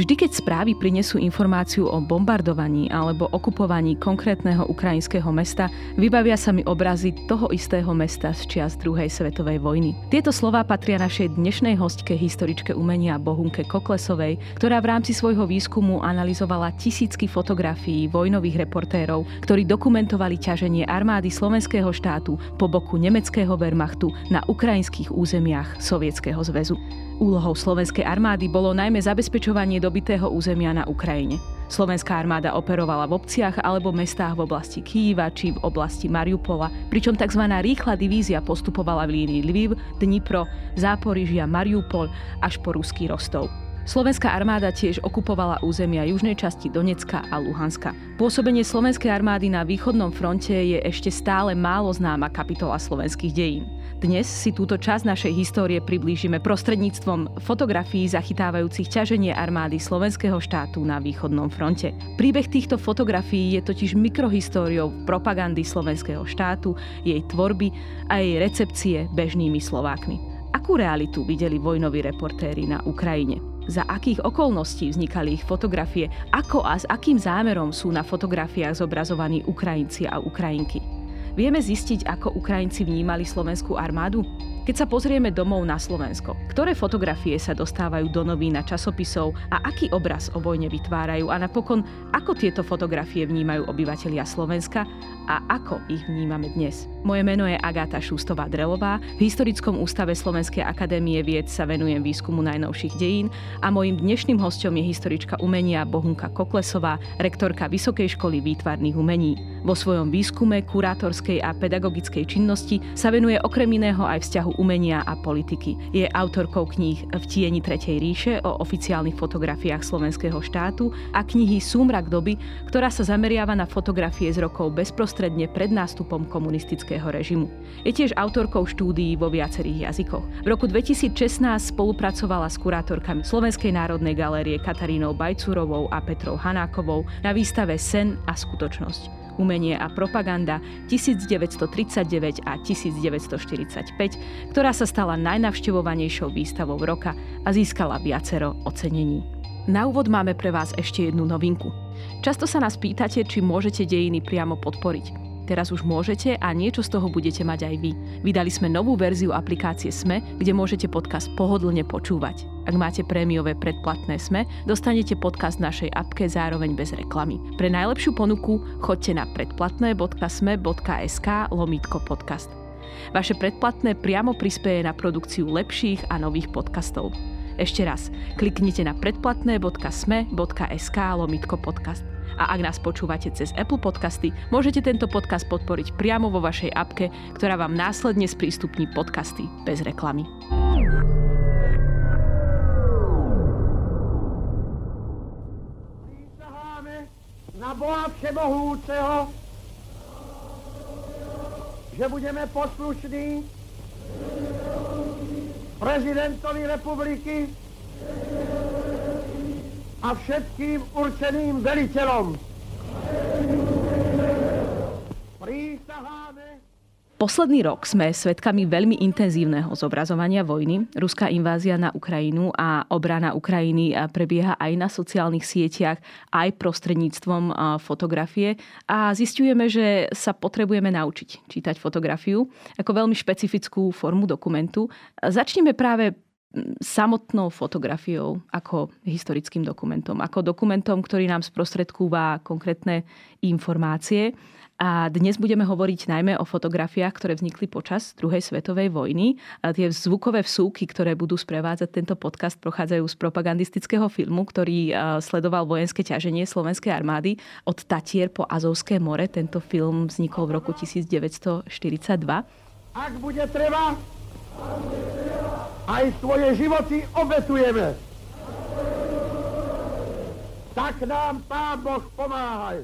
Vždy, keď správy prinesú informáciu o bombardovaní alebo okupovaní konkrétneho ukrajinského mesta, vybavia sa mi obrazy toho istého mesta z čias druhej svetovej vojny. Tieto slová patria našej dnešnej hostke, historičke umenia Bohunke Koklesovej, ktorá v rámci svojho výskumu analyzovala tisícky fotografií vojnových reportérov, ktorí dokumentovali ťaženie armády slovenského štátu po boku nemeckého Wehrmachtu na ukrajinských územiach Sovietskeho zväzu. Úlohou slovenskej armády bolo najmä zabezpečovanie dobitého územia na Ukrajine. Slovenská armáda operovala v obciach alebo mestách v oblasti Kýva či v oblasti Mariupola, pričom tzv. rýchla divízia postupovala v línii Lviv, Dnipro, Záporižia, Mariupol až po ruský Rostov. Slovenská armáda tiež okupovala územia južnej časti Donecka a Luhanska. Pôsobenie slovenskej armády na východnom fronte je ešte stále málo známa kapitola slovenských dejín. Dnes si túto časť našej histórie priblížime prostredníctvom fotografií zachytávajúcich ťaženie armády slovenského štátu na východnom fronte. Príbeh týchto fotografií je totiž mikrohistóriou propagandy slovenského štátu, jej tvorby a jej recepcie bežnými Slovákmi. Akú realitu videli vojnoví reportéri na Ukrajine? Za akých okolností vznikali ich fotografie? Ako a s akým zámerom sú na fotografiách zobrazovaní Ukrajinci a Ukrajinky? Vieme zistiť, ako Ukrajinci vnímali slovenskú armádu? Keď sa pozrieme domov na Slovensko, ktoré fotografie sa dostávajú do novín a časopisov a aký obraz o vojne vytvárajú a napokon, ako tieto fotografie vnímajú obyvatelia Slovenska a ako ich vnímame dnes. Moje meno je Agáta Šustová-Drelová. V Historickom ústave Slovenskej akadémie vied sa venujem výskumu najnovších dejín a mojim dnešným hostom je historička umenia Bohunka Koklesová, rektorka Vysokej školy výtvarných umení. Vo svojom výskume, kurátorskej a pedagogickej činnosti sa venuje okrem iného aj vzťahu umenia a politiky. Je autorkou kníh V tieni Tretej ríše o oficiálnych fotografiách slovenského štátu a knihy Súmrak doby, ktorá sa zameriava na fotografie z rokov bezprostredne bezprostredne pred nástupom komunistického režimu. Je tiež autorkou štúdií vo viacerých jazykoch. V roku 2016 spolupracovala s kurátorkami Slovenskej národnej galérie Katarínou Bajcurovou a Petrou Hanákovou na výstave Sen a skutočnosť umenie a propaganda 1939 a 1945, ktorá sa stala najnavštevovanejšou výstavou roka a získala viacero ocenení. Na úvod máme pre vás ešte jednu novinku. Často sa nás pýtate, či môžete dejiny priamo podporiť. Teraz už môžete a niečo z toho budete mať aj vy. Vydali sme novú verziu aplikácie SME, kde môžete podcast pohodlne počúvať. Ak máte prémiové predplatné SME, dostanete podcast v našej apke zároveň bez reklamy. Pre najlepšiu ponuku choďte na predplatné.sme.sk lomítko podcast. Vaše predplatné priamo prispieje na produkciu lepších a nových podcastov. Ešte raz, kliknite na predplatné.sme.sk lomitko podcast. A ak nás počúvate cez Apple Podcasty, môžete tento podcast podporiť priamo vo vašej apke, ktorá vám následne sprístupní podcasty bez reklamy. na Boha Všemohúceho, že budeme poslušní prezidentovi republiky a všetkým určeným veliteľom. Posledný rok sme svedkami veľmi intenzívneho zobrazovania vojny. Ruská invázia na Ukrajinu a obrana Ukrajiny prebieha aj na sociálnych sieťach, aj prostredníctvom fotografie. A zistujeme, že sa potrebujeme naučiť čítať fotografiu ako veľmi špecifickú formu dokumentu. Začneme práve samotnou fotografiou ako historickým dokumentom, ako dokumentom, ktorý nám sprostredkúva konkrétne informácie a dnes budeme hovoriť najmä o fotografiách, ktoré vznikli počas druhej svetovej vojny. A tie zvukové vsúky, ktoré budú sprevádzať tento podcast, prochádzajú z propagandistického filmu, ktorý sledoval vojenské ťaženie slovenskej armády od Tatier po Azovské more. Tento film vznikol v roku 1942. Ak bude treba, aj svoje životy obetujeme. Tak nám Pán Boh pomáhaj.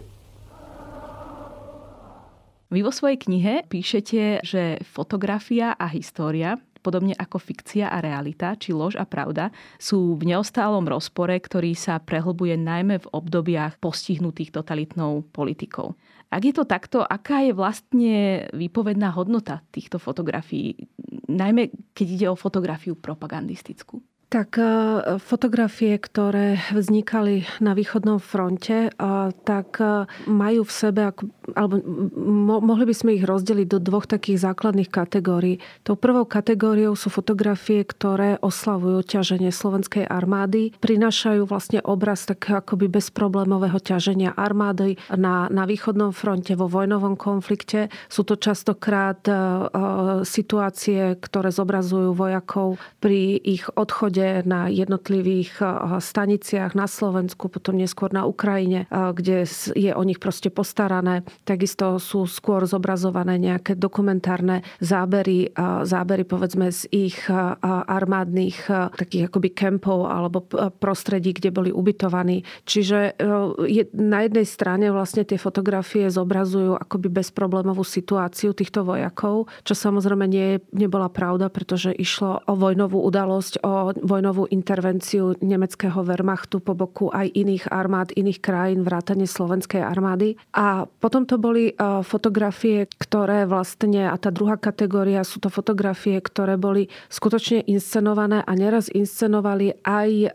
Vy vo svojej knihe píšete, že fotografia a história podobne ako fikcia a realita, či lož a pravda, sú v neostálom rozpore, ktorý sa prehlbuje najmä v obdobiach postihnutých totalitnou politikou. Ak je to takto, aká je vlastne výpovedná hodnota týchto fotografií, najmä keď ide o fotografiu propagandistickú? Tak e, fotografie, ktoré vznikali na východnom fronte, tak e, majú v sebe, alebo mohli by sme ich rozdeliť do dvoch takých základných kategórií. Tou prvou kategóriou sú fotografie, ktoré oslavujú ťaženie slovenskej armády, prinášajú vlastne obraz tak akoby bezproblémového ťaženia armády na, na východnom fronte vo vojnovom konflikte. Sú to častokrát e, situácie, ktoré zobrazujú vojakov pri ich odchode na jednotlivých eh, staniciach na Slovensku, potom neskôr na Ukrajine, eh, kde je o nich proste postarané. Takisto sú skôr zobrazované nejaké dokumentárne zábery, eh, zábery povedzme z ich armádnych takých akoby kempov alebo prostredí, kde boli ubytovaní. Čiže je, na jednej strane vlastne tie fotografie zobrazujú akoby bezproblémovú situáciu týchto vojakov, čo samozrejme nie, nebola pravda, pretože išlo o vojnovú udalosť, o vojnovú intervenciu nemeckého Wehrmachtu po boku aj iných armád, iných krajín, vrátane slovenskej armády. A potom to boli e, fotografie, ktoré vlastne, a tá druhá kategória sú to fotografie, ktoré boli skutočne inscenované a neraz inscenovali aj e, e,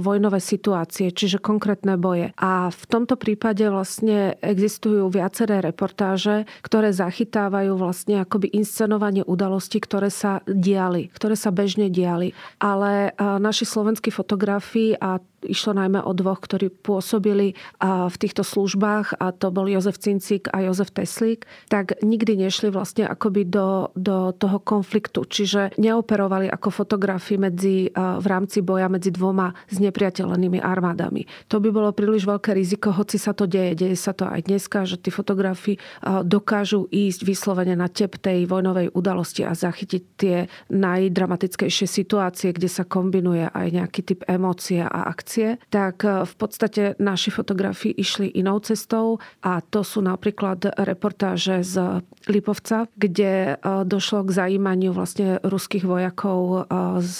vojnové situácie, čiže konkrétne boje. A v tomto prípade vlastne existujú viaceré reportáže, ktoré zachytávajú vlastne akoby inscenovanie udalostí, ktoré sa diali, ktoré sa bežne diali. Ale ale naši slovenskí fotografi a Išlo najmä o dvoch, ktorí pôsobili v týchto službách a to bol Jozef Cincík a Jozef Teslík, tak nikdy nešli vlastne akoby do, do toho konfliktu. Čiže neoperovali ako fotografi medzi, v rámci boja medzi dvoma znepriateľenými armádami. To by bolo príliš veľké riziko, hoci sa to deje. Deje sa to aj dneska, že tí fotografi dokážu ísť vyslovene na tep tej vojnovej udalosti a zachytiť tie najdramatickejšie situácie, kde sa kombinuje aj nejaký typ emócie a akcie akcie, tak e, v podstate naši fotografi išli inou cestou a to sú napríklad reportáže z Lipovca, kde e, došlo k zajímaniu vlastne ruských vojakov e, z,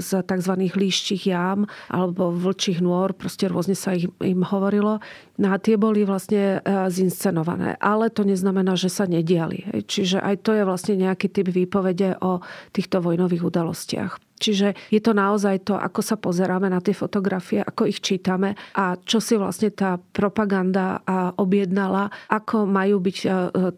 z tzv. líščích jám alebo vlčích nôr, proste rôzne sa im, im hovorilo. No a tie boli vlastne zinscenované. Ale to neznamená, že sa nediali. Čiže aj to je vlastne nejaký typ výpovede o týchto vojnových udalostiach. Čiže je to naozaj to, ako sa pozeráme na tie fotografie, ako ich čítame a čo si vlastne tá propaganda objednala, ako majú byť e,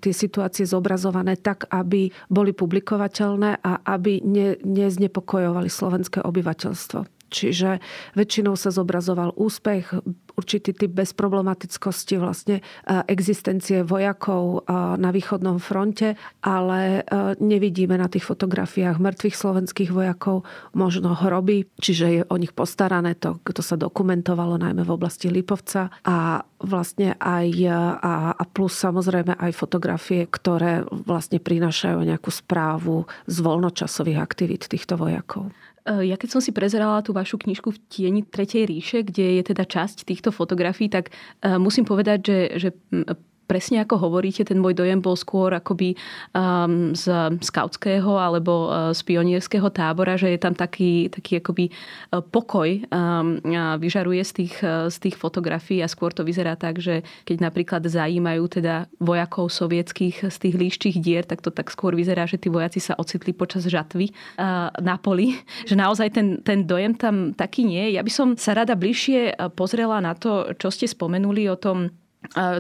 tie situácie zobrazované tak, aby boli publikovateľné a aby ne, neznepokojovali slovenské obyvateľstvo. Čiže väčšinou sa zobrazoval úspech, určitý typ bezproblematickosti vlastne e, existencie vojakov e, na východnom fronte, ale e, nevidíme na tých fotografiách mŕtvych slovenských vojakov, možno hroby, čiže je o nich postarané to, to sa dokumentovalo najmä v oblasti Lipovca a vlastne aj a, a plus samozrejme aj fotografie, ktoré vlastne prinášajú nejakú správu z voľnočasových aktivít týchto vojakov. Eh, ja keď som si prezerala tú vašu knižku v tieni Tretej ríše, kde je teda časť týchto fotografií, tak eh, musím povedať, že, že hm, presne ako hovoríte, ten môj dojem bol skôr akoby um, z skautského alebo uh, z pionierského tábora, že je tam taký, taký akoby uh, pokoj um, vyžaruje z tých, uh, z tých fotografií a skôr to vyzerá tak, že keď napríklad zajímajú teda vojakov sovietských z tých líščích dier, tak to tak skôr vyzerá, že tí vojaci sa ocitli počas žatvy uh, na poli. Že naozaj ten, ten dojem tam taký nie je. Ja by som sa rada bližšie pozrela na to, čo ste spomenuli o tom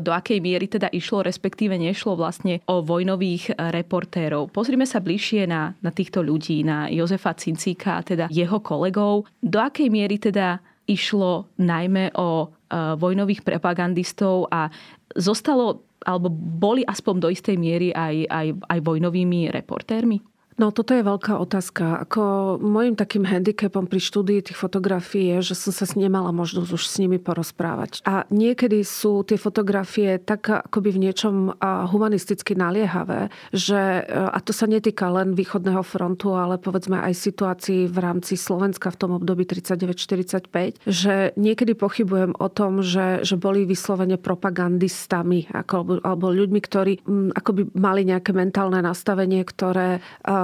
do akej miery teda išlo, respektíve nešlo vlastne o vojnových reportérov. Pozrime sa bližšie na, na týchto ľudí, na Jozefa Cincíka a teda jeho kolegov. Do akej miery teda išlo najmä o vojnových propagandistov a zostalo alebo boli aspoň do istej miery aj, aj, aj vojnovými reportérmi? No toto je veľká otázka. Ako môjim takým handicapom pri štúdii tých fotografií je, že som sa nemala možnosť už s nimi porozprávať. A niekedy sú tie fotografie tak akoby v niečom humanisticky naliehavé, že, a to sa netýka len východného frontu, ale povedzme aj situácií v rámci Slovenska v tom období 39-45, že niekedy pochybujem o tom, že, že boli vyslovene propagandistami ako, alebo ľuďmi, ktorí m, akoby mali nejaké mentálne nastavenie, ktoré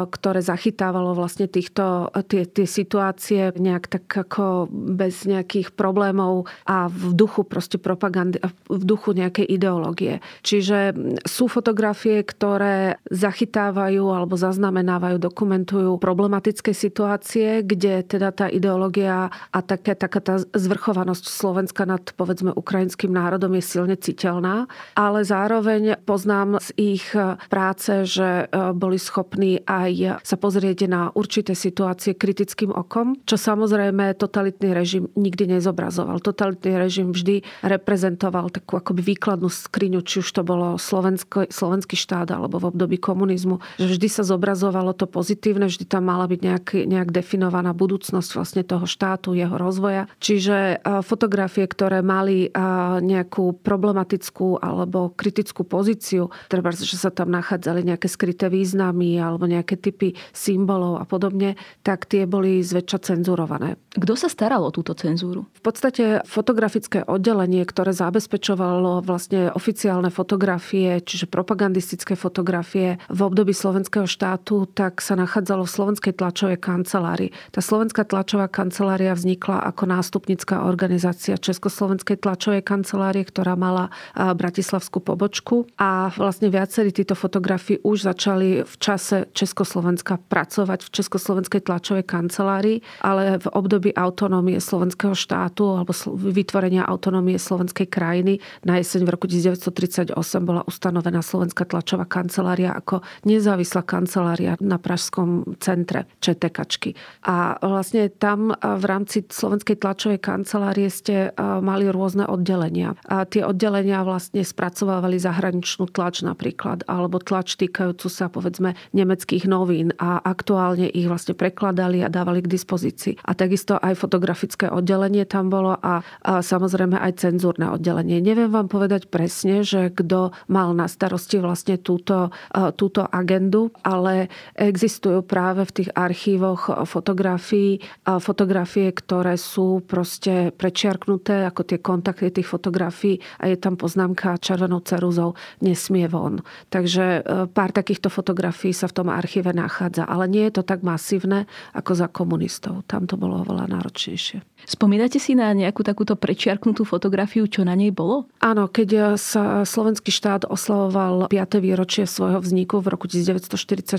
ktoré zachytávalo vlastne týchto, tie, tie situácie nejak tak ako bez nejakých problémov a v duchu proste propagandy, v duchu nejakej ideológie. Čiže sú fotografie, ktoré zachytávajú alebo zaznamenávajú, dokumentujú problematické situácie, kde teda tá ideológia a také, taká tá zvrchovanosť Slovenska nad povedzme ukrajinským národom je silne citeľná, ale zároveň poznám z ich práce, že e, boli schopní aj sa pozrieť na určité situácie kritickým okom, čo samozrejme totalitný režim nikdy nezobrazoval. Totalitný režim vždy reprezentoval takú akoby výkladnú skriňu, či už to bolo slovensko, slovenský štát alebo v období komunizmu, že vždy sa zobrazovalo to pozitívne, vždy tam mala byť nejak, nejak definovaná budúcnosť vlastne toho štátu, jeho rozvoja. Čiže fotografie, ktoré mali nejakú problematickú alebo kritickú pozíciu, treba, že sa tam nachádzali nejaké skryté významy alebo nejaké typy symbolov a podobne, tak tie boli zväčša cenzurované. Kto sa staral o túto cenzúru? V podstate fotografické oddelenie, ktoré zabezpečovalo vlastne oficiálne fotografie, čiže propagandistické fotografie v období slovenského štátu, tak sa nachádzalo v slovenskej tlačovej kancelárii. Tá slovenská tlačová kancelária vznikla ako nástupnická organizácia Československej tlačovej kancelárie, ktorá mala bratislavskú pobočku a vlastne viacerí títo fotografii už začali v čase Československa pracovať v Československej tlačovej kancelárii, ale v období autonómie slovenského štátu alebo vytvorenia autonómie slovenskej krajiny na jeseň v roku 1938 bola ustanovená Slovenská tlačová kancelária ako nezávislá kancelária na Pražskom centre ČTKčky. A vlastne tam v rámci Slovenskej tlačovej kancelárie ste mali rôzne oddelenia. A tie oddelenia vlastne spracovávali zahraničnú tlač napríklad, alebo tlač týkajúcu sa povedzme nemeckých novín a aktuálne ich vlastne prekladali a dávali k dispozícii. A takisto aj fotografické oddelenie tam bolo a, a samozrejme aj cenzúrne oddelenie. Neviem vám povedať presne, že kto mal na starosti vlastne túto, túto agendu, ale existujú práve v tých archívoch fotografií, fotografie, ktoré sú proste prečiarknuté ako tie kontakty tých fotografií a je tam poznámka červenou ceruzou nesmie von. Takže e, pár takýchto fotografií sa v tom archíve nachádza. Ale nie je to tak masívne ako za komunistov. Tam to bolo oveľa náročnejšie. Spomínate si na nejakú takúto prečiarknutú fotografiu, čo na nej bolo? Áno, keď sa slovenský štát oslavoval 5. výročie svojho vzniku v roku 1944,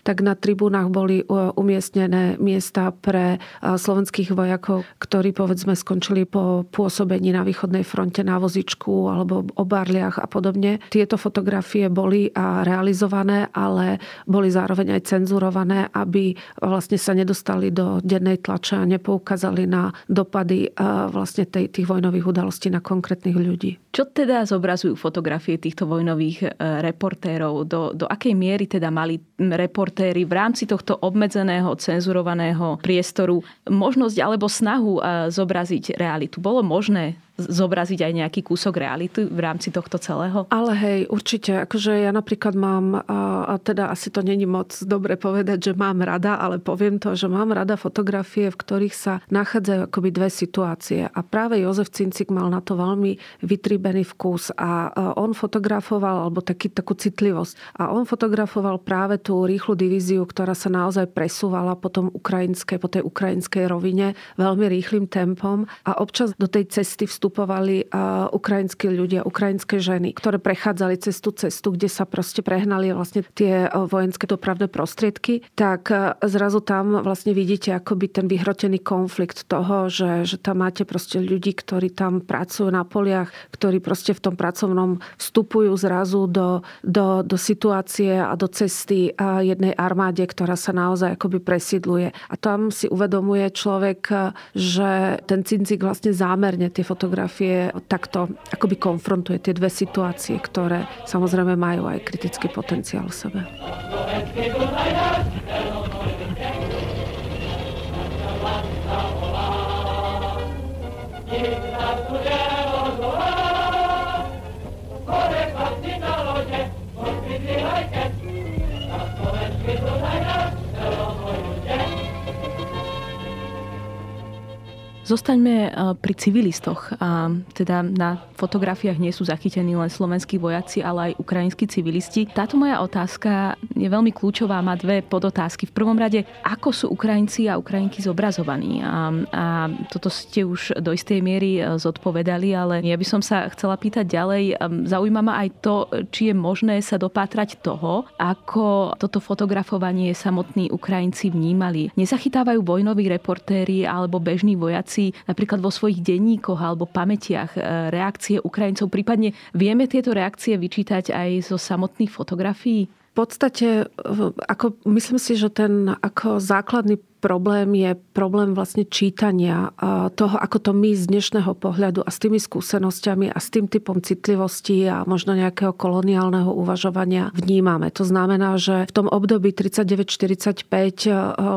tak na tribúnach boli e, umiestnené miesta pre e, slovenských vojakov, ktorí povedzme skončili po pôsobení na východnej fronte na vozičku alebo o barliach a podobne. Tieto fotografie boli a realizované, ale boli zároveň aj cenzurované, aby vlastne sa nedostali do dennej tlače a nepoukázali na dopady vlastne tej, tých vojnových udalostí na konkrétnych ľudí. Čo teda zobrazujú fotografie týchto vojnových e, reportérov? Do, do akej miery teda mali reportéry v rámci tohto obmedzeného, cenzurovaného priestoru možnosť alebo snahu e, zobraziť realitu? Bolo možné zobraziť aj nejaký kúsok reality v rámci tohto celého? Ale hej, určite. Akože ja napríklad mám, a teda asi to není moc dobre povedať, že mám rada, ale poviem to, že mám rada fotografie, v ktorých sa nachádzajú akoby dve situácie. A práve Jozef Cincik mal na to veľmi vytribený vkus a on fotografoval, alebo taký, takú citlivosť. A on fotografoval práve tú rýchlu divíziu, ktorá sa naozaj presúvala po, tom ukrajinskej, po tej ukrajinskej rovine veľmi rýchlým tempom a občas do tej cesty vstup vstupovali ukrajinskí ľudia, ukrajinské ženy, ktoré prechádzali cez tú cestu, kde sa proste prehnali vlastne tie vojenské dopravné prostriedky, tak zrazu tam vlastne vidíte akoby ten vyhrotený konflikt toho, že, že tam máte proste ľudí, ktorí tam pracujú na poliach, ktorí proste v tom pracovnom vstupujú zrazu do, do, do situácie a do cesty jednej armáde, ktorá sa naozaj akoby presídluje. A tam si uvedomuje človek, že ten cincik vlastne zámerne tie fotografie fotografie takto akoby konfrontuje tie dve situácie, ktoré samozrejme majú aj kritický potenciál v sebe. Yeah. Zostaňme pri civilistoch. Teda na fotografiách nie sú zachytení len slovenskí vojaci, ale aj ukrajinskí civilisti. Táto moja otázka je veľmi kľúčová, má dve podotázky. V prvom rade, ako sú Ukrajinci a Ukrajinky zobrazovaní? A, a toto ste už do istej miery zodpovedali, ale ja by som sa chcela pýtať ďalej. Zaujíma ma aj to, či je možné sa dopátrať toho, ako toto fotografovanie samotní Ukrajinci vnímali. Nezachytávajú vojnoví reportéri alebo bežní vojaci napríklad vo svojich denníkoch alebo pamätiach e, reakcie Ukrajincov. Prípadne vieme tieto reakcie vyčítať aj zo samotných fotografií? V podstate, ako myslím si, že ten ako základný problém je problém vlastne čítania toho, ako to my z dnešného pohľadu a s tými skúsenosťami a s tým typom citlivosti a možno nejakého koloniálneho uvažovania vnímame. To znamená, že v tom období 39-45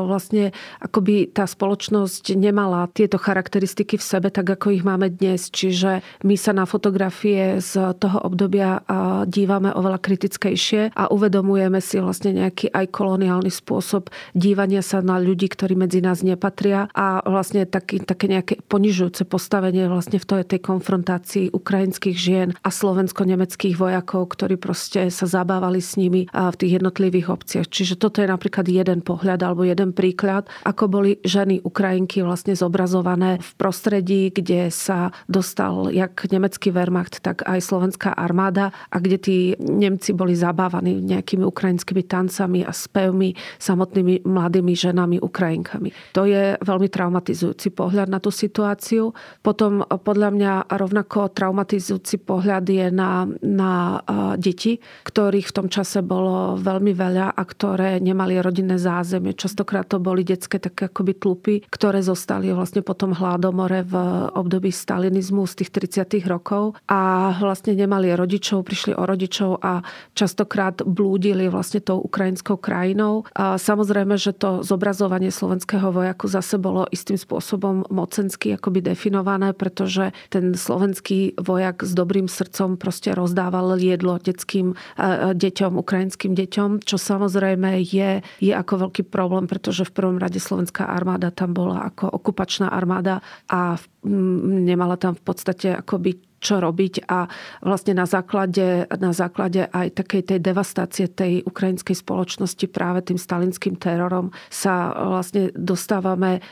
vlastne akoby tá spoločnosť nemala tieto charakteristiky v sebe, tak ako ich máme dnes. Čiže my sa na fotografie z toho obdobia dívame oveľa kritickejšie a uvedomujeme si vlastne nejaký aj koloniálny spôsob dívania sa na ľudí, ktorí medzi nás nepatria a vlastne taký, také nejaké ponižujúce postavenie vlastne v tej konfrontácii ukrajinských žien a slovensko-nemeckých vojakov, ktorí proste sa zabávali s nimi v tých jednotlivých obciach. Čiže toto je napríklad jeden pohľad alebo jeden príklad, ako boli ženy Ukrajinky vlastne zobrazované v prostredí, kde sa dostal jak nemecký Wehrmacht, tak aj slovenská armáda a kde tí Nemci boli zabávaní nejakými ukrajinskými tancami a spevmi samotnými mladými ženami Ukrajinskými Ukrajinkami. To je veľmi traumatizujúci pohľad na tú situáciu. Potom podľa mňa rovnako traumatizujúci pohľad je na, na deti, ktorých v tom čase bolo veľmi veľa a ktoré nemali rodinné zázemie. Častokrát to boli detské také akoby tlupy, ktoré zostali vlastne potom hladomore v období stalinizmu z tých 30. rokov a vlastne nemali rodičov, prišli o rodičov a častokrát blúdili vlastne tou ukrajinskou krajinou. A samozrejme, že to zobrazovanie slovenského vojaku zase bolo istým spôsobom mocensky akoby definované, pretože ten slovenský vojak s dobrým srdcom proste rozdával jedlo detským e, e, deťom, ukrajinským deťom, čo samozrejme je, je ako veľký problém, pretože v prvom rade slovenská armáda tam bola ako okupačná armáda a nemala tam v podstate akoby čo robiť a vlastne na základe, na základe aj takej tej devastácie tej ukrajinskej spoločnosti práve tým stalinským terorom sa vlastne dostávame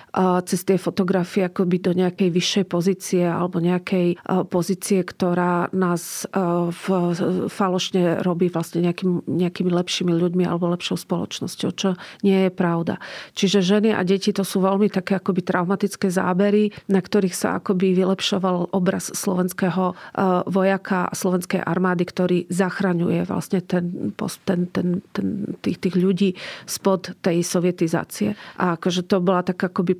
cez tie fotografie akoby do nejakej vyššej pozície alebo nejakej pozície, ktorá nás falošne robí vlastne nejakým, nejakými lepšími ľuďmi alebo lepšou spoločnosťou, čo nie je pravda. Čiže ženy a deti to sú veľmi také akoby traumatické zábery, na ktorých sa akoby vylepšoval obraz slovenského toho eh, vojaka slovenskej armády, ktorý zachraňuje vlastne ten, ten, ten, ten, tých, tých ľudí spod tej sovietizácie. A akože to bola tak akoby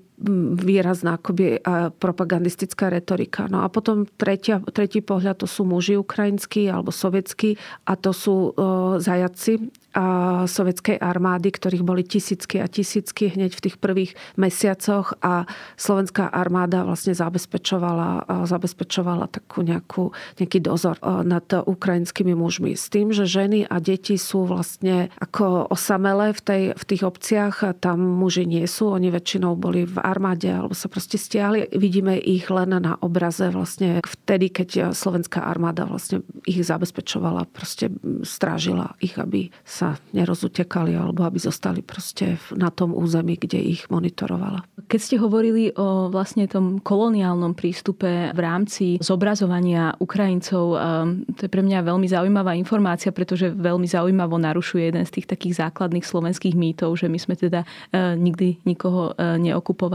výrazná akoby propagandistická retorika. No a potom tretia, tretí pohľad to sú muži ukrajinskí alebo sovietskí a to sú zajaci sovietskej armády, ktorých boli tisícky a tisícky hneď v tých prvých mesiacoch a slovenská armáda vlastne zabezpečovala, zabezpečovala takú nejakú, nejaký dozor nad ukrajinskými mužmi. S tým, že ženy a deti sú vlastne ako osamelé v, tej, v tých obciach. Tam muži nie sú, oni väčšinou boli v armáde alebo sa proste stiahli. Vidíme ich len na obraze vlastne vtedy, keď slovenská armáda vlastne ich zabezpečovala, proste strážila ich, aby sa nerozutekali alebo aby zostali proste na tom území, kde ich monitorovala. Keď ste hovorili o vlastne tom koloniálnom prístupe v rámci zobrazovania Ukrajincov, to je pre mňa veľmi zaujímavá informácia, pretože veľmi zaujímavo narušuje jeden z tých takých základných slovenských mýtov, že my sme teda e, nikdy nikoho e,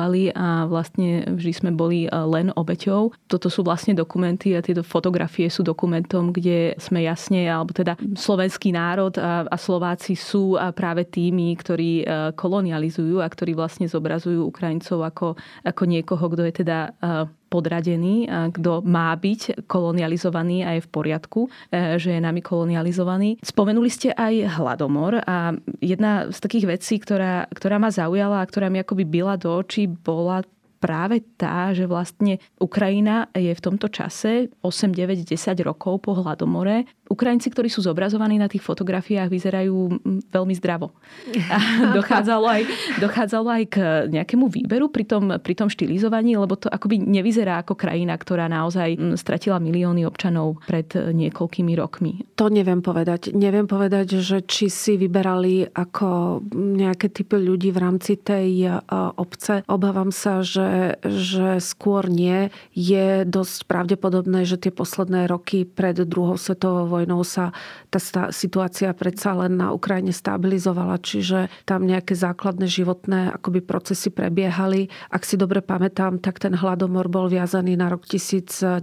neokupovali a vlastne vždy sme boli e, len obeťou. Toto sú vlastne dokumenty a tieto fotografie sú dokumentom, kde sme jasne, alebo teda slovenský národ a, a Slováci sú práve tými, ktorí e, kolonializujú a ktorí vlastne zobrazujú Ukrajincov ako, ako niekoho, kto je teda e, podradený, kto má byť kolonializovaný a je v poriadku, e, že je nami kolonializovaný. Spomenuli ste aj hladomor a jedna z takých vecí, ktorá, ktorá ma zaujala a ktorá mi akoby byla do očí, bola práve tá, že vlastne Ukrajina je v tomto čase 8, 9, 10 rokov po hladomore. Ukrajinci, ktorí sú zobrazovaní na tých fotografiách, vyzerajú veľmi zdravo. A dochádzalo, aj, dochádzalo aj k nejakému výberu pri tom, pri tom štilizovaní, lebo to akoby nevyzerá ako krajina, ktorá naozaj stratila milióny občanov pred niekoľkými rokmi. To neviem povedať. Neviem povedať, že či si vyberali ako nejaké typy ľudí v rámci tej obce. Obávam sa, že, že skôr nie. Je dosť pravdepodobné, že tie posledné roky pred druhou svetovou vojnou sa tá situácia predsa len na Ukrajine stabilizovala, čiže tam nejaké základné životné akoby procesy prebiehali. Ak si dobre pamätám, tak ten hladomor bol viazaný na rok 1933,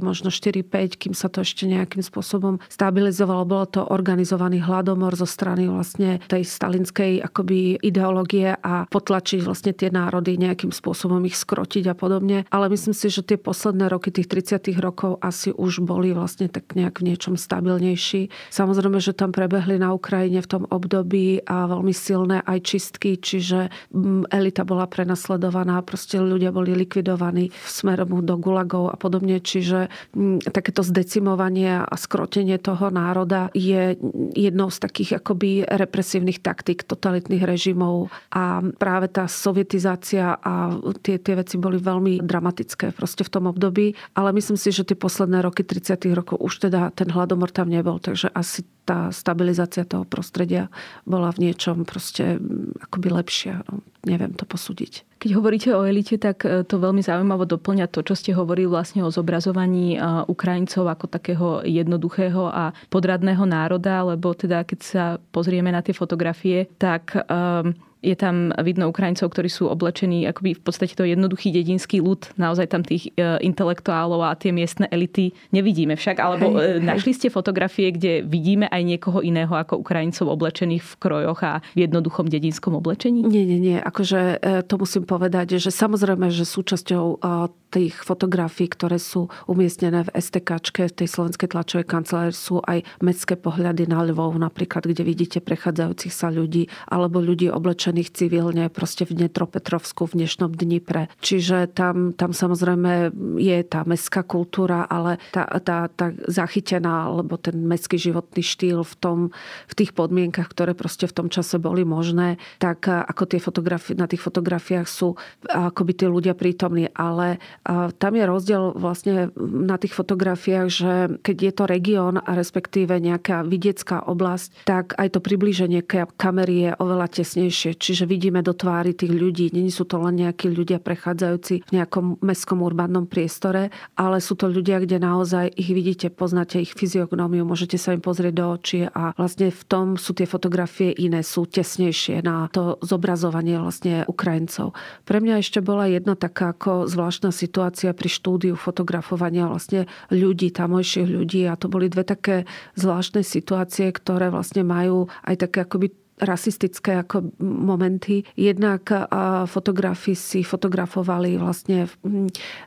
možno 4-5, kým sa to ešte nejakým spôsobom stabilizovalo. Bolo to organizovaný hladomor zo strany vlastne tej stalinskej akoby ideológie a potlačiť vlastne tie národy, nejakým spôsobom ich skrotiť a podobne. Ale myslím si, že tie posledné roky tých 30 rokov asi už boli vlastne tak nejak v niečom stabilnejší. Samozrejme, že tam prebehli na Ukrajine v tom období a veľmi silné aj čistky, čiže mm, elita bola prenasledovaná, proste ľudia boli likvidovaní smerom do gulagov a podobne, čiže mm, takéto zdecimovanie a skrotenie toho národa je jednou z takých akoby represívnych taktík totalitných režimov a práve tá sovietizácia a tie, tie veci boli veľmi dramatické proste v tom období, ale myslím si, že tie posledné roky 30. rokov už teda ten hladomor tam nebol, takže asi tá stabilizácia toho prostredia bola v niečom proste mm, akoby lepšia. No, neviem to posúdiť. Keď hovoríte o elite, tak e, to veľmi zaujímavo doplňa to, čo ste hovorili vlastne o zobrazovaní e, Ukrajincov ako takého jednoduchého a podradného národa, lebo teda keď sa pozrieme na tie fotografie, tak um, je tam vidno Ukrajincov, ktorí sú oblečení akoby v podstate to jednoduchý dedinský ľud. Naozaj tam tých e, intelektuálov a tie miestne elity nevidíme však. Alebo hej, e, našli ste fotografie, kde vidíme aj niekoho iného ako Ukrajincov oblečených v krojoch a v jednoduchom dedinskom oblečení? Nie, nie, nie. Akože e, to musím povedať, že samozrejme, že súčasťou tých fotografií, ktoré sú umiestnené v STKčke, v tej slovenskej tlačovej kancelárii, sú aj mestské pohľady na Lvov, napríklad, kde vidíte prechádzajúcich sa ľudí, alebo ľudí oblečených civilne proste v Dnetropetrovsku v dnešnom Dnipre. Čiže tam, tam samozrejme je tá mestská kultúra, ale tá, tá, tá zachytená, alebo ten mestský životný štýl v, tom, v tých podmienkach, ktoré proste v tom čase boli možné, tak ako tie fotografie, na tých fotografiách sú akoby tí ľudia prítomní. Ale tam je rozdiel vlastne na tých fotografiách, že keď je to región a respektíve nejaká vidiecká oblasť, tak aj to priblíženie kamery je oveľa tesnejšie. Čiže vidíme do tvári tých ľudí. Není sú to len nejakí ľudia prechádzajúci v nejakom mestskom urbánnom priestore, ale sú to ľudia, kde naozaj ich vidíte, poznáte ich fyziognómiu, môžete sa im pozrieť do očí a vlastne v tom sú tie fotografie iné, sú tesnejšie na to zobrazovanie vlastne Ukrajincov. Pre mňa ešte bola jedna taká ako zvláštna situácia pri štúdiu fotografovania vlastne ľudí, tamojších ľudí. A to boli dve také zvláštne situácie, ktoré vlastne majú aj také akoby rasistické ako momenty. Jednak fotografi si fotografovali vlastne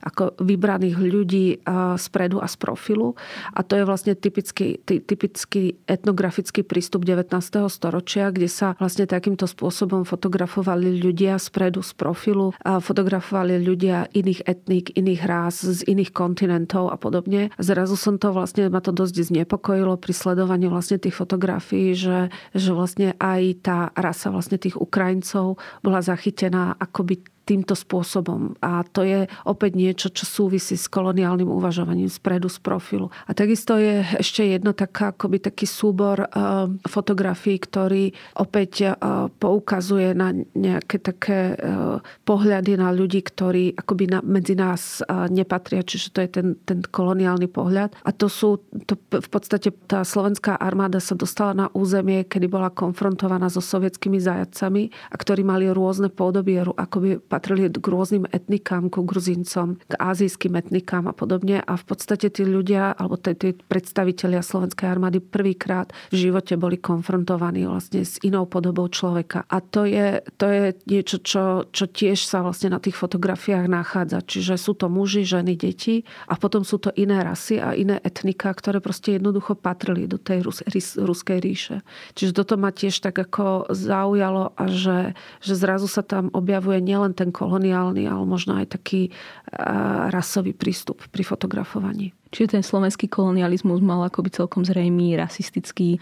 ako vybraných ľudí spredu a z profilu. A to je vlastne typický, typický etnografický prístup 19. storočia, kde sa vlastne takýmto spôsobom fotografovali ľudia spredu, z profilu. A fotografovali ľudia iných etník, iných rás, z iných kontinentov a podobne. Zrazu som to vlastne, ma to dosť znepokojilo pri sledovaní vlastne tých fotografií, že, že vlastne aj aj tá rasa vlastne tých Ukrajincov bola zachytená akoby týmto spôsobom. A to je opäť niečo, čo súvisí s koloniálnym uvažovaním spredu, z profilu. A takisto je ešte jedno taká, akoby taký súbor uh, fotografií, ktorý opäť uh, poukazuje na nejaké také uh, pohľady na ľudí, ktorí akoby na, medzi nás nepatria, čiže to je ten, ten koloniálny pohľad. A to sú, to v podstate tá slovenská armáda sa dostala na územie, kedy bola konfrontovaná so sovietskými zajacami a ktorí mali rôzne podoby, akoby patrili k rôznym etnikám, ku Gruzíncom, k azijským etnikám a podobne. A v podstate tí ľudia, alebo tí, predstavitelia Slovenskej armády prvýkrát v živote boli konfrontovaní vlastne s inou podobou človeka. A to je, to je niečo, čo, čo tiež sa vlastne na tých fotografiách nachádza. Čiže sú to muži, ženy, deti a potom sú to iné rasy a iné etnika, ktoré proste jednoducho patrili do tej rus, rus, ruskej ríše. Čiže toto ma tiež tak ako zaujalo a že, že zrazu sa tam objavuje nielen ten koloniálny, ale možno aj taký rasový prístup pri fotografovaní. Čiže ten slovenský kolonializmus mal akoby celkom zrejmý rasistický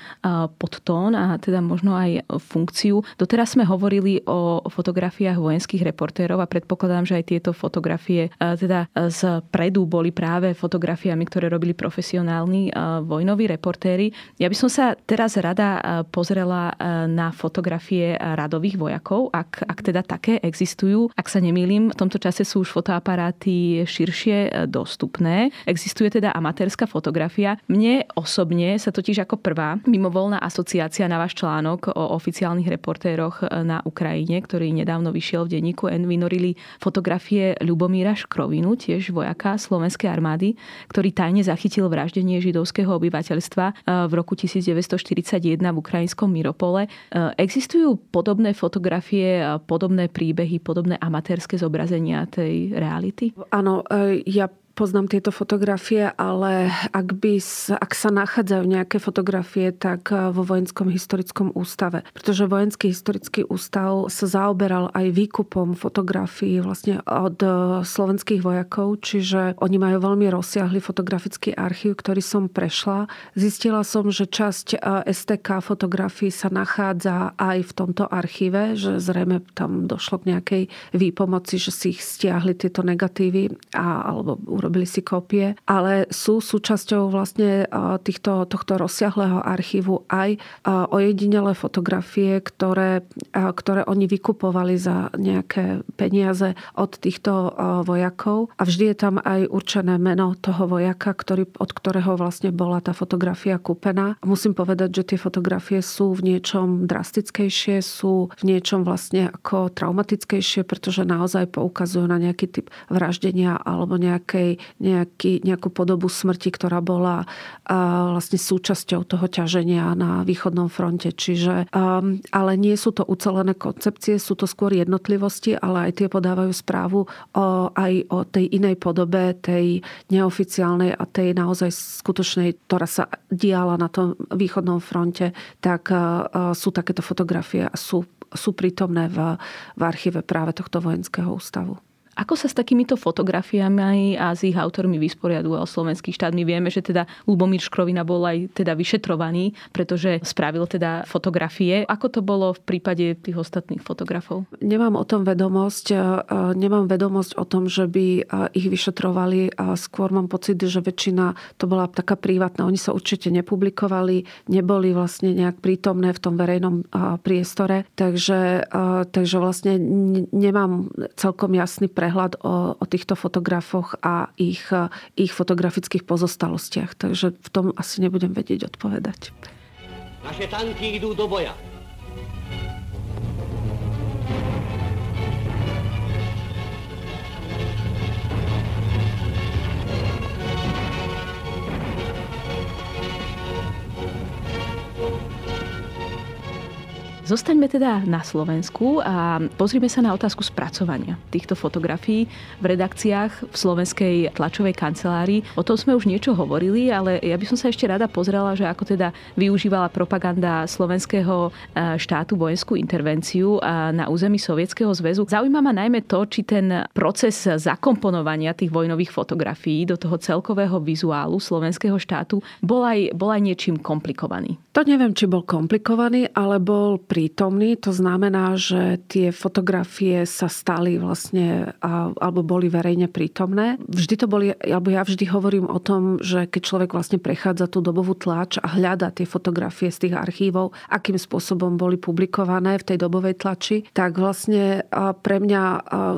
podtón a teda možno aj funkciu. Doteraz sme hovorili o fotografiách vojenských reportérov a predpokladám, že aj tieto fotografie teda z predu boli práve fotografiami, ktoré robili profesionálni vojnoví reportéri. Ja by som sa teraz rada pozrela na fotografie radových vojakov, ak, ak teda také existujú. Ak sa nemýlim, v tomto čase sú už fotoaparáty širšie dostupné. Existuje teda amatérska fotografia. Mne osobne sa totiž ako prvá mimovolná asociácia na váš článok o oficiálnych reportéroch na Ukrajine, ktorý nedávno vyšiel v denníku N, vynorili fotografie Ľubomíra Škrovinu, tiež vojaka slovenskej armády, ktorý tajne zachytil vraždenie židovského obyvateľstva eh, v roku 1941 v ukrajinskom Miropole. Eh, existujú podobné fotografie, podobné príbehy, podobné amatérske zobrazenia tej reality? Áno, eh, ja poznám tieto fotografie, ale ak, by, ak sa nachádzajú nejaké fotografie, tak eh, vo Vojenskom historickom ústave. Pretože Vojenský historický ústav sa zaoberal aj výkupom fotografií vlastne od eh, slovenských vojakov, čiže oni majú veľmi rozsiahly fotografický archív, ktorý som prešla. Zistila som, že časť eh, STK fotografií sa nachádza aj v tomto archíve, že zrejme tam došlo k nejakej výpomoci, že si ich stiahli tieto negatívy a, alebo urobili si kopie, ale sú súčasťou vlastne týchto, tohto rozsiahlého archívu aj ojedinelé fotografie, ktoré, ktoré oni vykupovali za nejaké peniaze od týchto vojakov a vždy je tam aj určené meno toho vojaka, ktorý, od ktorého vlastne bola tá fotografia kúpená. Musím povedať, že tie fotografie sú v niečom drastickejšie, sú v niečom vlastne ako traumatickejšie, pretože naozaj poukazujú na nejaký typ vraždenia alebo nejakej nejaký, nejakú podobu smrti, ktorá bola vlastne súčasťou toho ťaženia na východnom fronte. Čiže, ale nie sú to ucelené koncepcie, sú to skôr jednotlivosti, ale aj tie podávajú správu o, aj o tej inej podobe, tej neoficiálnej a tej naozaj skutočnej, ktorá sa diala na tom východnom fronte, tak sú takéto fotografie a sú sú prítomné v, v archíve práve tohto vojenského ústavu. Ako sa s takýmito fotografiami a s ich autormi vysporiadoval slovenský štát? My vieme, že teda Lubomír Škrovina bol aj teda vyšetrovaný, pretože spravil teda fotografie. Ako to bolo v prípade tých ostatných fotografov? Nemám o tom vedomosť. E, nemám vedomosť o tom, že by e, ich vyšetrovali. Skôr mám pocit, že väčšina to bola taká privátna. Oni sa určite nepublikovali, neboli vlastne nejak prítomné v tom verejnom e, priestore. Takže, takže vlastne nemám celkom jasný pre prehľad o, o týchto fotografoch a ich, ich fotografických pozostalostiach. Takže v tom asi nebudem vedieť odpovedať. Naše tanky idú do boja. Zostaňme teda na Slovensku a pozrime sa na otázku spracovania týchto fotografií v redakciách v slovenskej tlačovej kancelárii. O tom sme už niečo hovorili, ale ja by som sa ešte rada pozrela, že ako teda využívala propaganda slovenského e, štátu vojenskú intervenciu na území Sovietskeho zväzu. Zaujíma ma najmä to, či ten proces zakomponovania tých vojnových fotografií do toho celkového vizuálu slovenského štátu bol aj, bol aj niečím komplikovaný. To neviem, či bol komplikovaný, ale bol prítomný. To znamená, že tie fotografie sa stali vlastne, alebo boli verejne prítomné. Vždy to boli, alebo ja vždy hovorím o tom, že keď človek vlastne prechádza tú dobovú tlač a hľada tie fotografie z tých archívov, akým spôsobom boli publikované v tej dobovej tlači, tak vlastne pre mňa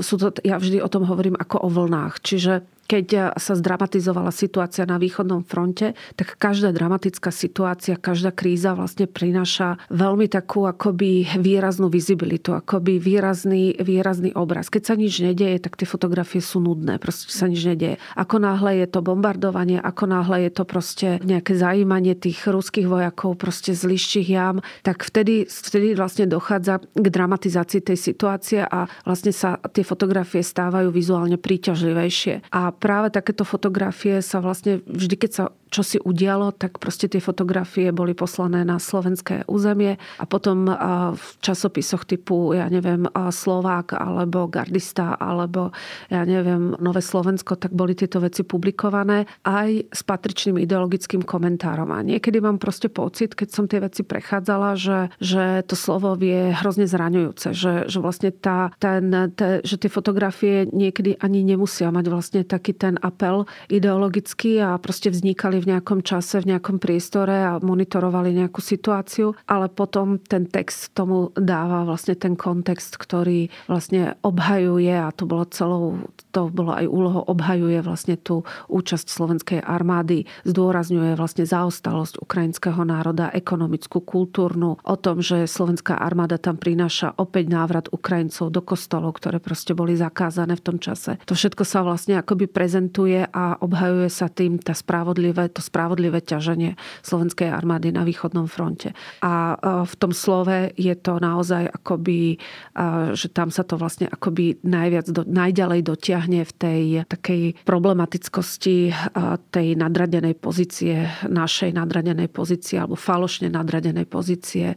sú to, ja vždy o tom hovorím ako o vlnách. Čiže keď sa zdramatizovala situácia na východnom fronte, tak každá dramatická situácia, každá kríza vlastne prináša veľmi takú akoby výraznú vizibilitu, akoby výrazný, výrazný obraz. Keď sa nič nedieje, tak tie fotografie sú nudné, proste sa nič nedieje. Ako náhle je to bombardovanie, ako náhle je to proste nejaké zajímanie tých ruských vojakov proste z liščích jam, tak vtedy, vtedy vlastne dochádza k dramatizácii tej situácie a vlastne sa tie fotografie stávajú vizuálne príťažlivejšie. A práve takéto fotografie sa vlastne vždy, keď sa čo si udialo, tak proste tie fotografie boli poslané na slovenské územie a potom v časopisoch typu, ja neviem, Slovák alebo Gardista alebo ja neviem, Nové Slovensko, tak boli tieto veci publikované aj s patričným ideologickým komentárom. A niekedy mám proste pocit, keď som tie veci prechádzala, že, že to slovo je hrozne zraňujúce, že, že vlastne tá, ten, te, že tie fotografie niekedy ani nemusia mať vlastne taký ten apel ideologický a proste vznikali v nejakom čase, v nejakom priestore a monitorovali nejakú situáciu, ale potom ten text tomu dáva vlastne ten kontext, ktorý vlastne obhajuje a to bolo celou, to bolo aj úlohou, obhajuje vlastne tú účasť slovenskej armády, zdôrazňuje vlastne zaostalosť ukrajinského národa, ekonomickú, kultúrnu, o tom, že slovenská armáda tam prináša opäť návrat Ukrajincov do kostolov, ktoré proste boli zakázané v tom čase. To všetko sa vlastne akoby prezentuje a obhajuje sa tým tá spravodlivé, to spravodlivé ťaženie slovenskej armády na východnom fronte. A v tom slove je to naozaj akoby, že tam sa to vlastne akoby najviac, do, najďalej dotiahne v tej takej problematickosti tej nadradenej pozície, našej nadradenej pozície alebo falošne nadradenej pozície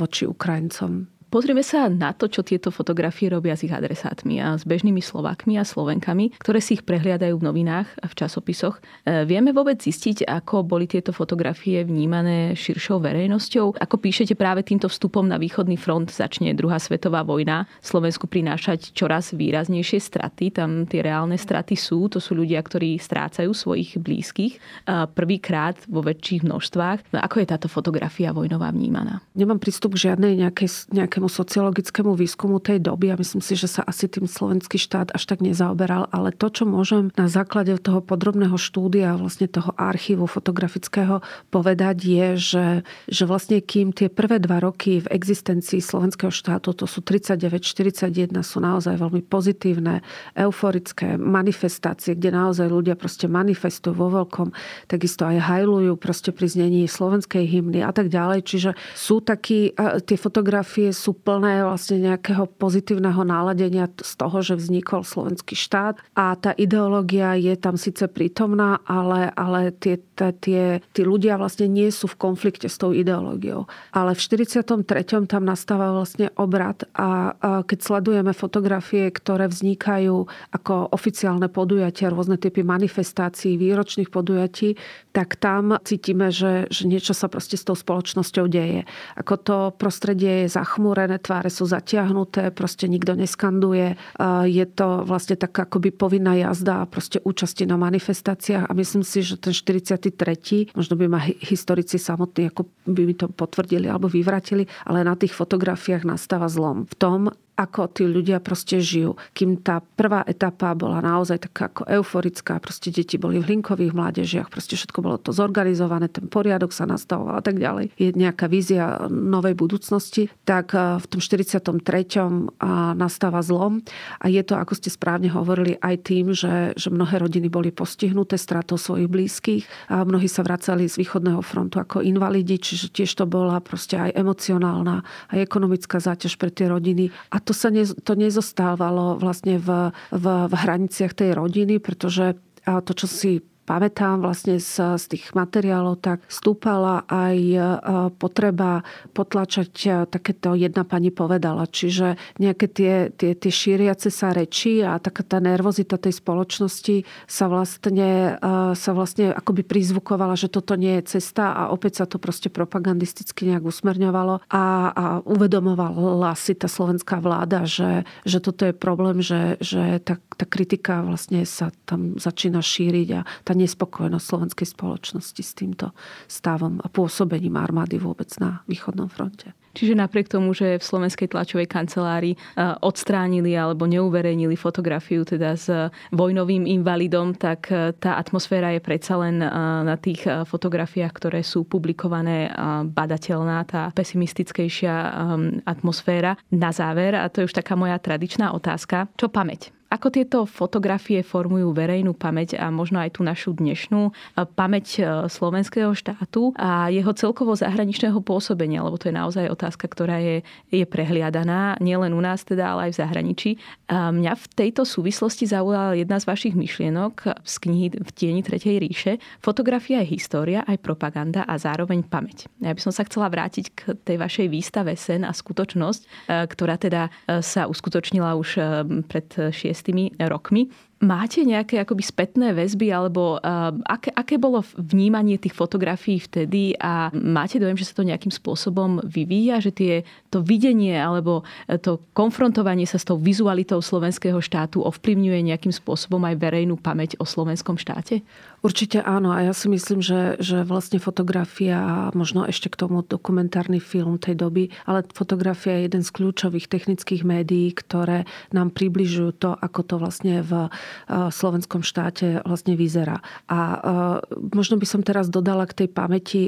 voči Ukrajincom. Pozrieme sa na to, čo tieto fotografie robia s ich adresátmi a s bežnými Slovákmi a Slovenkami, ktoré si ich prehliadajú v novinách a v časopisoch. E, vieme vôbec zistiť, ako boli tieto fotografie vnímané širšou verejnosťou? Ako píšete práve týmto vstupom na východný front začne druhá svetová vojna Slovensku prinášať čoraz výraznejšie straty. Tam tie reálne straty sú. To sú ľudia, ktorí strácajú svojich blízkych prvýkrát vo väčších množstvách. No ako je táto fotografia vojnová vnímaná? Nemám prístup k žiadnej nejakej, nejakej nejakému sociologickému výskumu tej doby a myslím si, že sa asi tým slovenský štát až tak nezaoberal, ale to, čo môžem na základe toho podrobného štúdia, vlastne toho archívu fotografického povedať, je, že, že vlastne kým tie prvé dva roky v existencii slovenského štátu, to sú 39-41, sú naozaj veľmi pozitívne, euforické manifestácie, kde naozaj ľudia proste manifestujú vo veľkom, takisto aj hajlujú proste pri znení slovenskej hymny a tak ďalej. Čiže sú takí, tie fotografie sú plné vlastne nejakého pozitívneho náladenia z toho, že vznikol slovenský štát a tá ideológia je tam síce prítomná, ale, ale tie, tie, tí ľudia vlastne nie sú v konflikte s tou ideológiou. Ale v 43. tam nastáva vlastne obrad a, a keď sledujeme fotografie, ktoré vznikajú ako oficiálne podujatia, rôzne typy manifestácií, výročných podujatí, tak tam cítime, že, že niečo sa proste s tou spoločnosťou deje. Ako to prostredie je zachmúrené, tváre sú zatiahnuté, proste nikto neskanduje. Je to vlastne taká akoby povinná jazda a proste účasti na manifestáciách a myslím si, že ten 43. možno by ma historici samotní ako by mi to potvrdili alebo vyvratili, ale na tých fotografiách nastáva zlom. V tom, ako tí ľudia proste žijú. Kým tá prvá etapa bola naozaj taká ako euforická, proste deti boli v linkových mládežiach, proste všetko bolo to zorganizované, ten poriadok sa nastavoval a tak ďalej. Je nejaká vízia novej budúcnosti, tak eh, v tom 43. nastáva zlom a je to, ako ste správne hovorili, aj tým, že, že mnohé rodiny boli postihnuté stratou svojich blízkych a mnohí sa vracali z východného frontu ako invalidi, čiže tiež to bola proste aj emocionálna, aj ekonomická záťaž pre tie rodiny. A to sa ne, to nezostávalo vlastne v, v, v hraniciach tej rodiny, pretože to, čo si pamätám vlastne z, z tých materiálov, tak stúpala aj e, potreba potlačať e, takéto jedna pani povedala. Čiže nejaké tie, tie, tie šíriace sa reči a taká tá nervozita tej spoločnosti sa vlastne, e, sa vlastne akoby prizvukovala, že toto nie je cesta a opäť sa to proste propagandisticky nejak usmerňovalo a, a uvedomovala si tá slovenská vláda, že, že toto je problém, že, že tá, tá kritika vlastne sa tam začína šíriť a tá nespokojnosť slovenskej spoločnosti s týmto stavom a pôsobením armády vôbec na východnom fronte. Čiže napriek tomu, že v slovenskej tlačovej kancelárii e, odstránili alebo neuverejnili fotografiu teda s vojnovým invalidom, tak e, tá atmosféra je predsa len e, na tých fotografiách, ktoré sú publikované badateľná, tá pesimistickejšia atmosféra. Na záver, a to je už taká moja tradičná otázka, čo pamäť? Ako tieto fotografie formujú verejnú pamäť a možno aj tú našu dnešnú pamäť slovenského štátu a jeho celkovo zahraničného pôsobenia, lebo to je naozaj otázka, ktorá je, je prehliadaná nielen u nás, teda, ale aj v zahraničí. A mňa v tejto súvislosti zaujala jedna z vašich myšlienok z knihy V tieni Tretej ríše. Fotografia je história, aj propaganda a zároveň pamäť. Ja by som sa chcela vrátiť k tej vašej výstave Sen a skutočnosť, ktorá teda sa uskutočnila už pred šiestimi rokmi. Máte nejaké akoby spätné väzby alebo uh, aké, aké bolo vnímanie tých fotografií vtedy a máte dojem, že sa to nejakým spôsobom vyvíja, že tie, to videnie alebo to konfrontovanie sa s tou vizualitou slovenského štátu ovplyvňuje nejakým spôsobom aj verejnú pamäť o slovenskom štáte? Určite áno a ja si myslím, že, že vlastne fotografia a možno ešte k tomu dokumentárny film tej doby, ale fotografia je jeden z kľúčových technických médií, ktoré nám približujú to, ako to vlastne v slovenskom štáte vlastne vyzerá. A možno by som teraz dodala k tej pamäti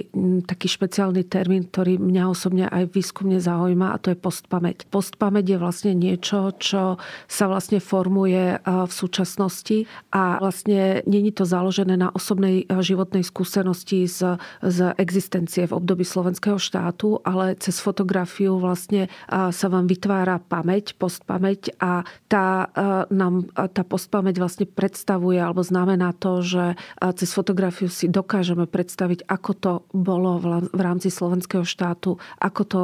taký špeciálny termín, ktorý mňa osobne aj výskumne zaujíma a to je postpamäť. Postpamäť je vlastne niečo, čo sa vlastne formuje v súčasnosti a vlastne není to založené na osobnej životnej skúsenosti z, z existencie v období slovenského štátu, ale cez fotografiu vlastne sa vám vytvára pamäť, postpamäť a tá, nám, tá postpamäť vlastne predstavuje alebo znamená to, že cez fotografiu si dokážeme predstaviť, ako to bolo v rámci slovenského štátu, ako to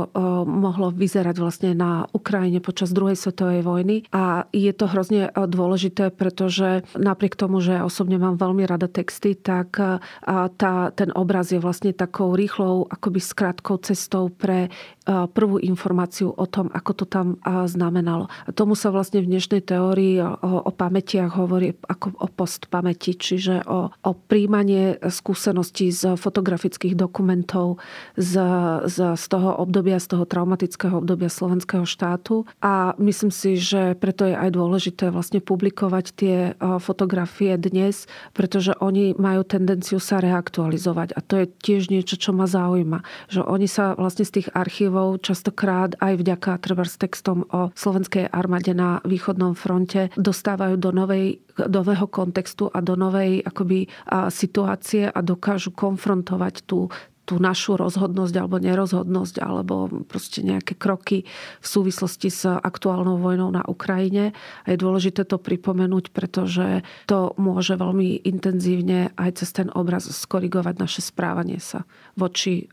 mohlo vyzerať vlastne na Ukrajine počas druhej svetovej vojny. A je to hrozne dôležité, pretože napriek tomu, že osobne mám veľmi rada text texty, tak tá, ten obraz je vlastne takou rýchlou, akoby skratkou cestou pre prvú informáciu o tom, ako to tam znamenalo. A tomu sa vlastne v dnešnej teórii o, o pamätiach hovorí ako o postpamäti, čiže o, o príjmanie skúseností z fotografických dokumentov z, z, z toho obdobia, z toho traumatického obdobia slovenského štátu. A myslím si, že preto je aj dôležité vlastne publikovať tie fotografie dnes, pretože oni majú tendenciu sa reaktualizovať. A to je tiež niečo, čo ma zaujíma. Že oni sa vlastne z tých archívov častokrát aj vďaka trebárs textom o slovenskej armáde na východnom fronte dostávajú do novej do nového kontextu a do novej akoby, a situácie a dokážu konfrontovať tú, tú našu rozhodnosť alebo nerozhodnosť alebo proste nejaké kroky v súvislosti s aktuálnou vojnou na Ukrajine. A je dôležité to pripomenúť, pretože to môže veľmi intenzívne aj cez ten obraz skorigovať naše správanie sa voči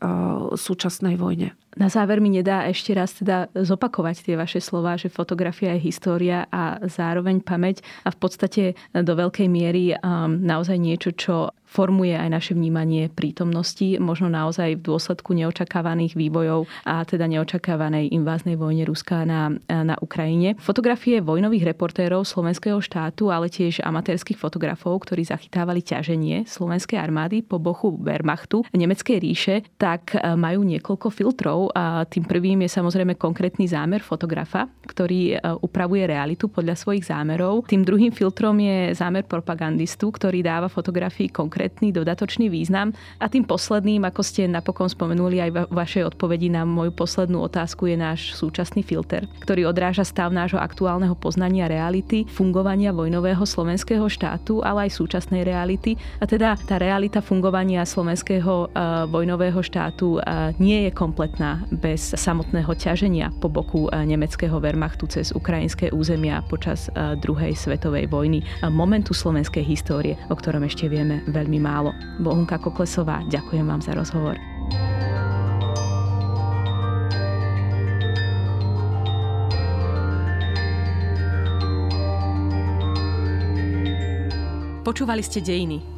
súčasnej vojne. Na záver mi nedá ešte raz teda zopakovať tie vaše slova, že fotografia je história a zároveň pamäť a v podstate do veľkej miery um, naozaj niečo, čo formuje aj naše vnímanie prítomnosti, možno naozaj v dôsledku neočakávaných vývojov a teda neočakávanej inváznej vojne Ruska na, na Ukrajine. Fotografie vojnových reportérov slovenského štátu, ale tiež amatérských fotografov, ktorí zachytávali ťaženie slovenskej armády po bochu Wehrmachtu nemeckej ríše, tak e, majú niekoľko filtrov. A tým prvým je samozrejme konkrétny zámer fotografa, ktorý e, upravuje realitu podľa svojich zámerov. Tým druhým filtrom je zámer propagandistu, ktorý dáva fotografii konkrétny dodatočný význam. A tým posledným, ako ste napokon spomenuli aj v vašej odpovedi na moju poslednú otázku, je náš súčasný filter, ktorý odráža stav nášho aktuálneho poznania reality, fungovania vojnového slovenského štátu, ale aj súčasnej reality. A teda tá realita fungovania slovenského uh, vojnového štátu uh, nie je kompletná bez samotného ťaženia po boku uh, nemeckého Wehrmachtu cez ukrajinské územia počas uh, druhej svetovej vojny, momentu slovenskej histórie, o ktorom ešte vieme veľmi málo. Bohunka Koklesová, ďakujem vám za rozhovor. Počúvali ste Dejiny,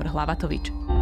Hlavatovič.